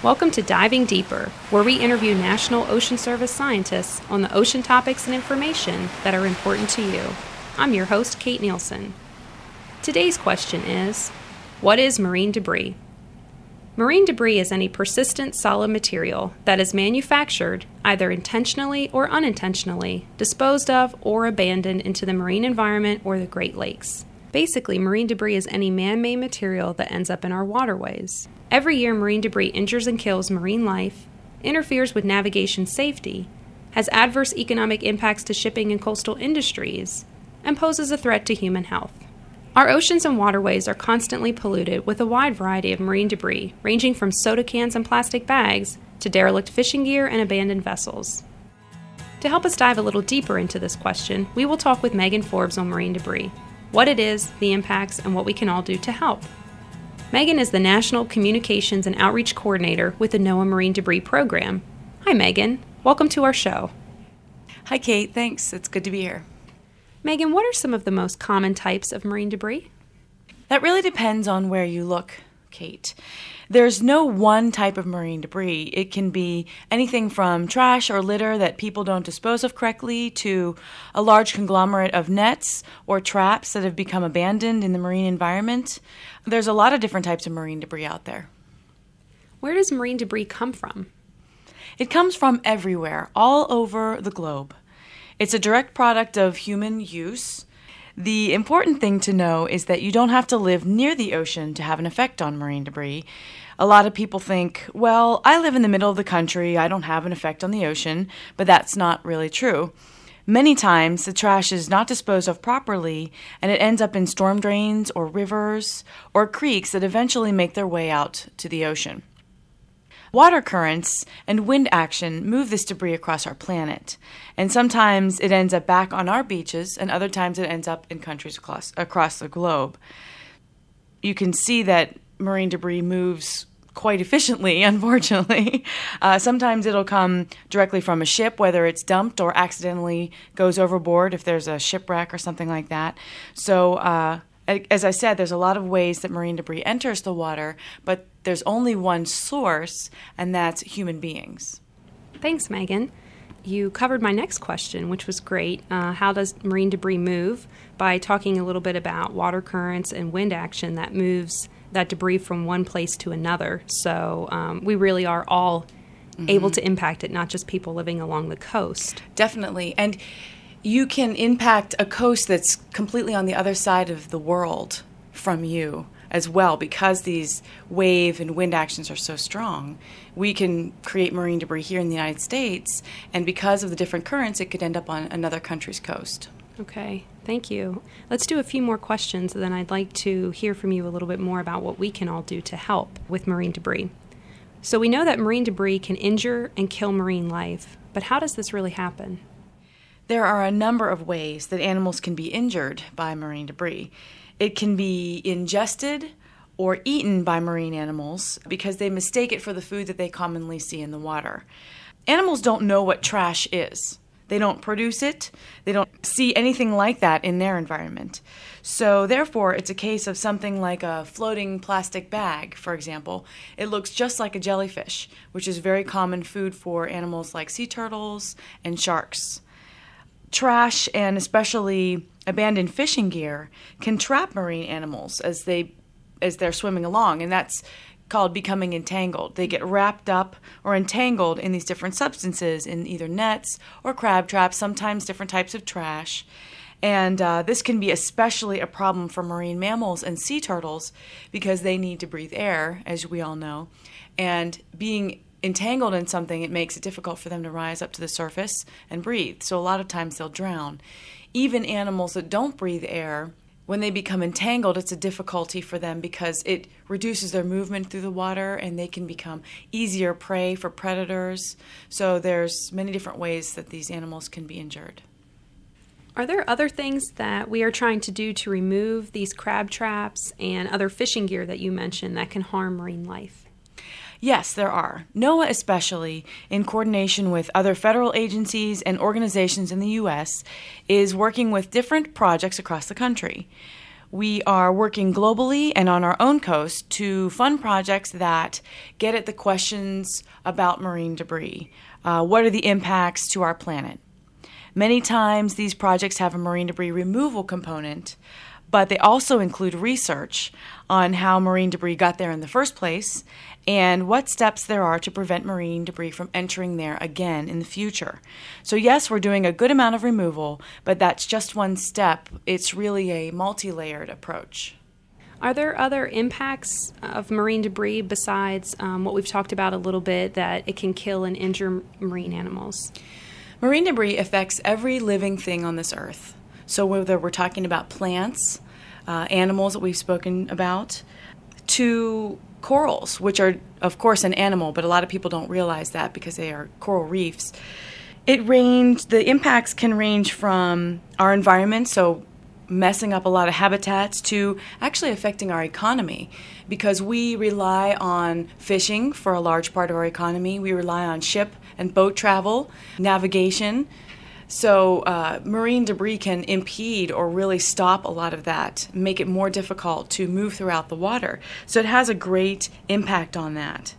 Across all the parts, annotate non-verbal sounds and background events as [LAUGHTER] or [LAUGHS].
Welcome to Diving Deeper, where we interview National Ocean Service scientists on the ocean topics and information that are important to you. I'm your host, Kate Nielsen. Today's question is What is marine debris? Marine debris is any persistent solid material that is manufactured, either intentionally or unintentionally, disposed of, or abandoned into the marine environment or the Great Lakes. Basically, marine debris is any man made material that ends up in our waterways. Every year, marine debris injures and kills marine life, interferes with navigation safety, has adverse economic impacts to shipping and coastal industries, and poses a threat to human health. Our oceans and waterways are constantly polluted with a wide variety of marine debris, ranging from soda cans and plastic bags to derelict fishing gear and abandoned vessels. To help us dive a little deeper into this question, we will talk with Megan Forbes on marine debris, what it is, the impacts, and what we can all do to help. Megan is the National Communications and Outreach Coordinator with the NOAA Marine Debris Program. Hi, Megan. Welcome to our show. Hi, Kate. Thanks. It's good to be here. Megan, what are some of the most common types of marine debris? That really depends on where you look, Kate. There's no one type of marine debris. It can be anything from trash or litter that people don't dispose of correctly to a large conglomerate of nets or traps that have become abandoned in the marine environment. There's a lot of different types of marine debris out there. Where does marine debris come from? It comes from everywhere, all over the globe. It's a direct product of human use. The important thing to know is that you don't have to live near the ocean to have an effect on marine debris. A lot of people think, well, I live in the middle of the country, I don't have an effect on the ocean, but that's not really true. Many times, the trash is not disposed of properly and it ends up in storm drains or rivers or creeks that eventually make their way out to the ocean. Water currents and wind action move this debris across our planet, and sometimes it ends up back on our beaches, and other times it ends up in countries across, across the globe. You can see that marine debris moves quite efficiently, [LAUGHS] unfortunately. Uh, sometimes it'll come directly from a ship, whether it's dumped or accidentally goes overboard if there's a shipwreck or something like that. So, uh, as I said, there's a lot of ways that marine debris enters the water, but there's only one source, and that's human beings. Thanks, Megan. You covered my next question, which was great. Uh, how does marine debris move? By talking a little bit about water currents and wind action that moves that debris from one place to another. So um, we really are all mm-hmm. able to impact it, not just people living along the coast. Definitely. And you can impact a coast that's completely on the other side of the world from you as well because these wave and wind actions are so strong. We can create marine debris here in the United States, and because of the different currents, it could end up on another country's coast. Okay, thank you. Let's do a few more questions, and then I'd like to hear from you a little bit more about what we can all do to help with marine debris. So, we know that marine debris can injure and kill marine life, but how does this really happen? There are a number of ways that animals can be injured by marine debris. It can be ingested or eaten by marine animals because they mistake it for the food that they commonly see in the water. Animals don't know what trash is. They don't produce it. They don't see anything like that in their environment. So, therefore, it's a case of something like a floating plastic bag, for example. It looks just like a jellyfish, which is very common food for animals like sea turtles and sharks. Trash and especially abandoned fishing gear can trap marine animals as they as they're swimming along and that's called becoming entangled. They get wrapped up or entangled in these different substances in either nets or crab traps, sometimes different types of trash. And uh, this can be especially a problem for marine mammals and sea turtles because they need to breathe air, as we all know. And being entangled in something, it makes it difficult for them to rise up to the surface and breathe. So a lot of times they'll drown. Even animals that don't breathe air when they become entangled, it's a difficulty for them because it reduces their movement through the water and they can become easier prey for predators. So there's many different ways that these animals can be injured. Are there other things that we are trying to do to remove these crab traps and other fishing gear that you mentioned that can harm marine life? Yes, there are. NOAA, especially, in coordination with other federal agencies and organizations in the U.S., is working with different projects across the country. we are working globally and on our own coast to fund projects that get at the questions about marine debris. Uh, what are the impacts to our planet? Many times, these projects have a marine debris removal component, but they also include research on how marine debris got there in the first place and what steps there are to prevent marine debris from entering there again in the future. So, yes, we're doing a good amount of removal, but that's just one step. It's really a multi layered approach. Are there other impacts of marine debris besides um, what we've talked about a little bit that it can kill and injure marine animals? Marine debris affects every living thing on this earth. So, whether we're talking about plants, uh, animals that we've spoken about, to corals, which are, of course, an animal, but a lot of people don't realize that because they are coral reefs. It range, the impacts can range from our environment, so messing up a lot of habitats, to actually affecting our economy because we rely on fishing for a large part of our economy. We rely on ship and boat travel, navigation. So, uh, marine debris can impede or really stop a lot of that, make it more difficult to move throughout the water. So, it has a great impact on that.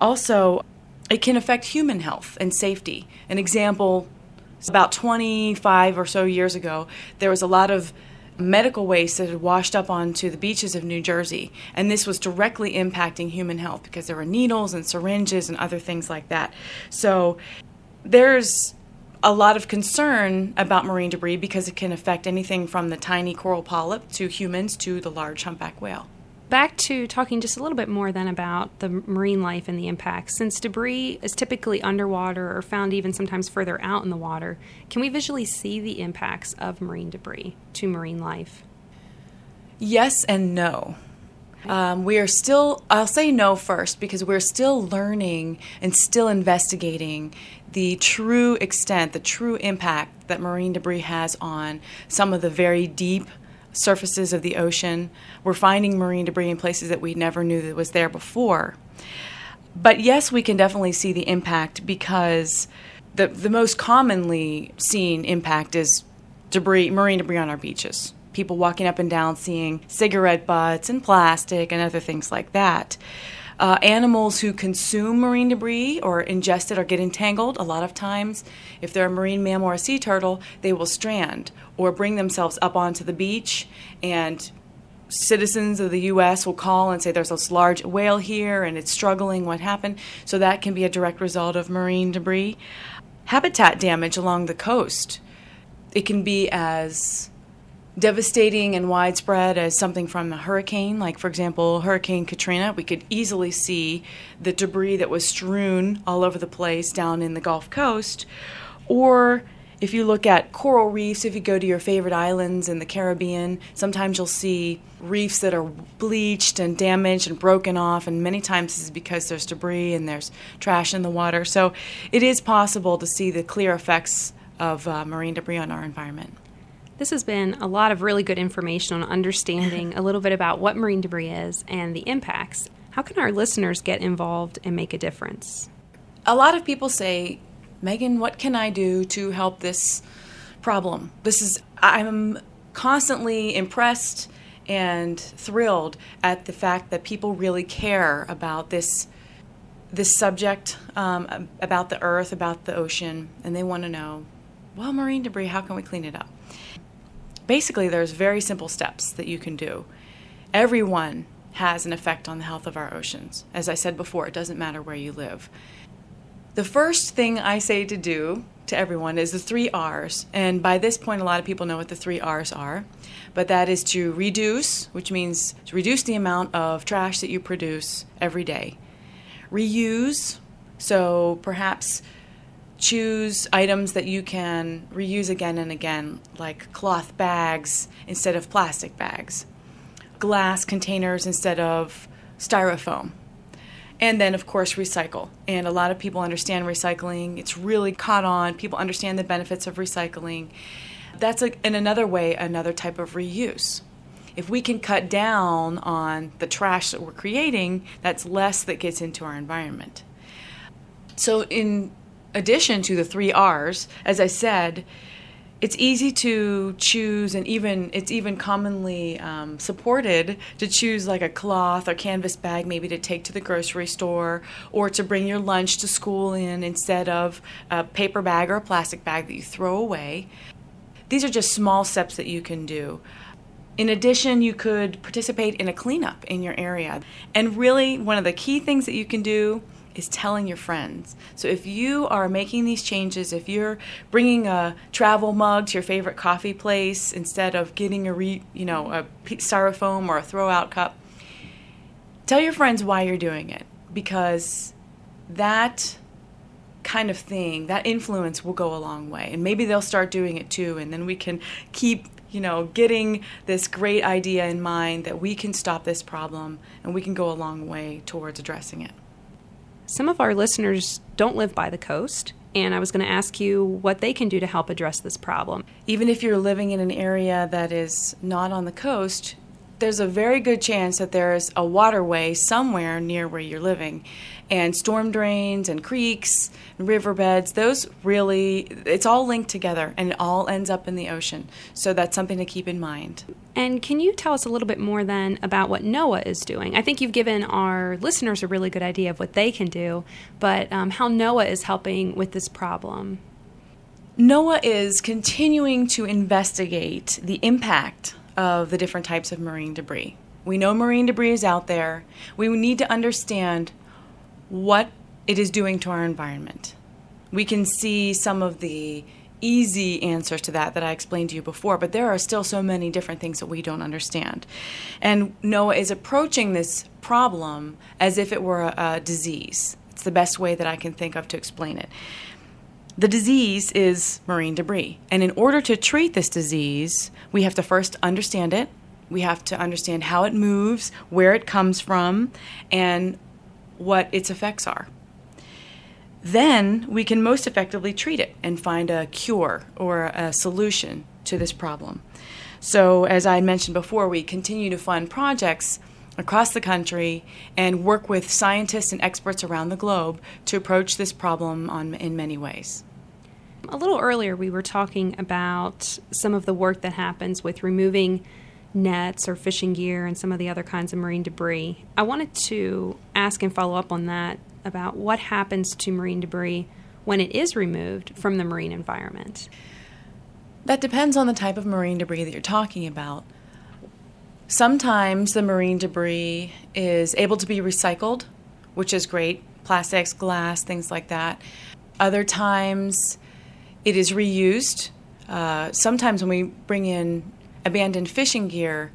Also, it can affect human health and safety. An example about 25 or so years ago, there was a lot of medical waste that had washed up onto the beaches of New Jersey. And this was directly impacting human health because there were needles and syringes and other things like that. So there's a lot of concern about marine debris because it can affect anything from the tiny coral polyp to humans to the large humpback whale. Back to talking just a little bit more then about the marine life and the impacts. Since debris is typically underwater or found even sometimes further out in the water, can we visually see the impacts of marine debris to marine life? Yes and no. Um, we are still, I'll say no first because we're still learning and still investigating the true extent, the true impact that marine debris has on some of the very deep surfaces of the ocean. We're finding marine debris in places that we never knew that was there before. But yes, we can definitely see the impact because the, the most commonly seen impact is debris, marine debris on our beaches people walking up and down seeing cigarette butts and plastic and other things like that. Uh, animals who consume marine debris or ingest it or get entangled, a lot of times, if they're a marine mammal or a sea turtle, they will strand or bring themselves up onto the beach and citizens of the U.S. will call and say there's this large whale here and it's struggling, what happened? So that can be a direct result of marine debris. Habitat damage along the coast. It can be as devastating and widespread as something from a hurricane, like, for example, Hurricane Katrina. We could easily see the debris that was strewn all over the place down in the Gulf Coast. Or if you look at coral reefs, if you go to your favorite islands in the Caribbean, sometimes you'll see reefs that are bleached and damaged and broken off, and many times this is because there's debris and there's trash in the water. So it is possible to see the clear effects of uh, marine debris on our environment. This has been a lot of really good information on understanding a little bit about what marine debris is and the impacts. How can our listeners get involved and make a difference? A lot of people say, Megan, what can I do to help this problem? This is, I'm constantly impressed and thrilled at the fact that people really care about this this subject um, about the earth, about the ocean, and they want to know, well, marine debris, how can we clean it up? Basically, there's very simple steps that you can do. Everyone has an effect on the health of our oceans. As I said before, it doesn't matter where you live. The first thing I say to do to everyone is the three R's. And by this point, a lot of people know what the three R's are. But that is to reduce, which means to reduce the amount of trash that you produce every day. Reuse, so perhaps choose items that you can reuse again and again, like cloth bags instead of plastic bags, glass containers instead of styrofoam. And then, of course, recycle. And a lot of people understand recycling. It's really caught on. People understand the benefits of recycling. That's, a, in another way, another type of reuse. If we can cut down on the trash that we're creating, that's less that gets into our environment. So, in addition to the three R's, as I said, it's easy to choose and even it's even commonly um, supported to choose like a cloth or canvas bag maybe to take to the grocery store or to bring your lunch to school in instead of a paper bag or a plastic bag that you throw away these are just small steps that you can do in addition, you could participate in a cleanup in your area. And really, one of the key things that you can do is telling your friends. So if you are making these changes, if you're bringing a travel mug to your favorite coffee place instead of getting a re, you know a styrofoam or a throw out cup, tell your friends why you're doing it because that kind of thing, that influence will go a long way. And maybe they'll start doing it too and then we can keep you know, getting this great idea in mind that we can stop this problem and we can go a long way towards addressing it. Some of our listeners don't live by the coast, and I was going to ask you what they can do to help address this problem. Even if you're living in an area that is not on the coast, there's a very good chance that there's a waterway somewhere near where you're living. And storm drains and creeks and riverbeds, those really, it's all linked together and it all ends up in the ocean. So that's something to keep in mind. And can you tell us a little bit more then about what NOAA is doing? I think you've given our listeners a really good idea of what they can do, but um, how NOAA is helping with this problem. NOAA is continuing to investigate the impact of the different types of marine debris. We know marine debris is out there. We need to understand what it is doing to our environment. We can see some of the easy answers to that that I explained to you before, but there are still so many different things that we don't understand. And NOAA is approaching this problem as if it were a, a disease. It's the best way that I can think of to explain it. The disease is marine debris. And in order to treat this disease, we have to first understand it. We have to understand how it moves, where it comes from, and what its effects are. Then we can most effectively treat it and find a cure or a solution to this problem. So, as I mentioned before, we continue to fund projects across the country and work with scientists and experts around the globe to approach this problem on, in many ways. A little earlier, we were talking about some of the work that happens with removing nets or fishing gear and some of the other kinds of marine debris. I wanted to ask and follow up on that about what happens to marine debris when it is removed from the marine environment. That depends on the type of marine debris that you're talking about. Sometimes the marine debris is able to be recycled, which is great plastics, glass, things like that. Other times it is reused. Uh, sometimes when we bring in abandoned fishing gear,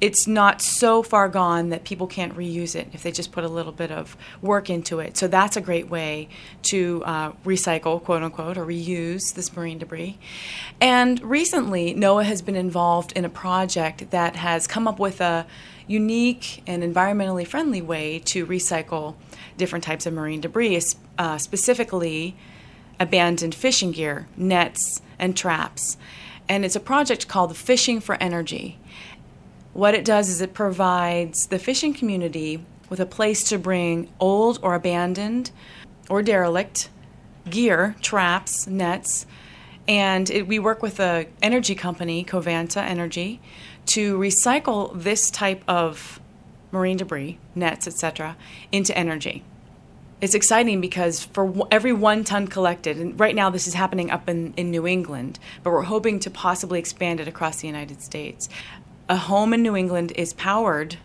it's not so far gone that people can't reuse it if they just put a little bit of work into it. So that's a great way to uh, recycle, quote unquote, or reuse this marine debris. And recently, NOAA has been involved in a project that has come up with a unique and environmentally friendly way to recycle different types of marine debris, uh, specifically abandoned fishing gear, nets, and traps. And it's a project called Fishing for Energy. What it does is it provides the fishing community with a place to bring old or abandoned or derelict gear, traps, nets, and it, we work with a energy company, Covanta Energy, to recycle this type of marine debris, nets, etc., into energy it's exciting because for every one ton collected, and right now this is happening up in, in New England, but we're hoping to possibly expand it across the United States. A home in New England is powered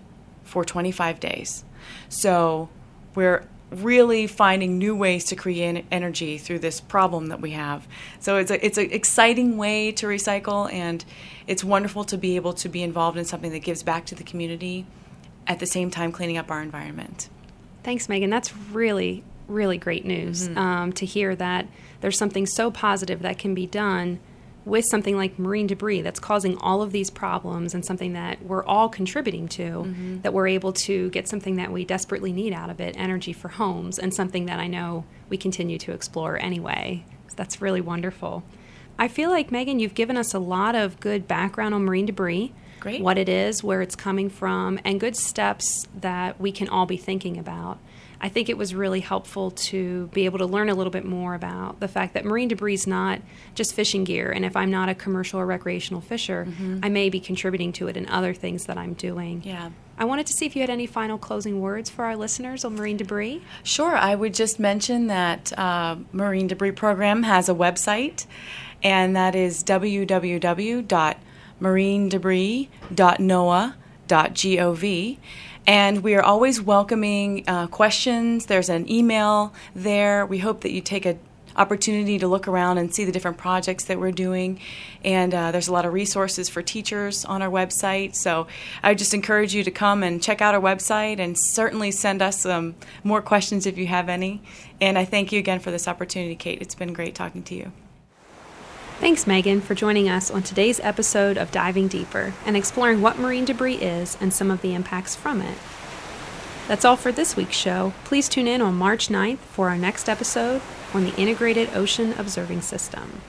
for 25 days. So we're really finding new ways to create energy through this problem that we have. So it's it's an exciting way to recycle, and it's wonderful to be able to be involved in something that gives back to the community at the same time cleaning up our environment. Thanks, Megan. That's really, really great news mm-hmm. um, to hear that there's something so positive that can be done with something like marine debris that's causing all of these problems and something that we're all contributing to, mm-hmm. that we're able to get something that we desperately need out of it energy for homes, and something that I know we continue to explore anyway. So that's really wonderful. I feel like, Megan, you've given us a lot of good background on marine debris. Great. what it is, where it's coming from, and good steps that we can all be thinking about. I think it was really helpful to be able to learn a little bit more about the fact that marine debris is not just fishing gear. And if I'm not a commercial or recreational fisher, I may be contributing to it in other things that I'm doing. Yeah. I wanted to see if you had any final closing words for our listeners on marine debris. Sure. I would just mention that uh, Marine Debris Program has a website, and that is www.marinedebris.noaa.gov. And we are always welcoming uh, questions. There's an email there. We hope that you take an opportunity to look around and see the different projects that we're doing. And uh, there's a lot of resources for teachers on our website. So I just encourage you to come and check out our website and certainly send us some more questions if you have any. And I thank you again for this opportunity, Kate. It's been great talking to you. Thanks, Megan, for joining us on today's episode of Diving Deeper and exploring what marine debris is and some of the impacts from it. That's all for this week's show. Please tune in on March 9th for our next episode on the Integrated Ocean Observing System.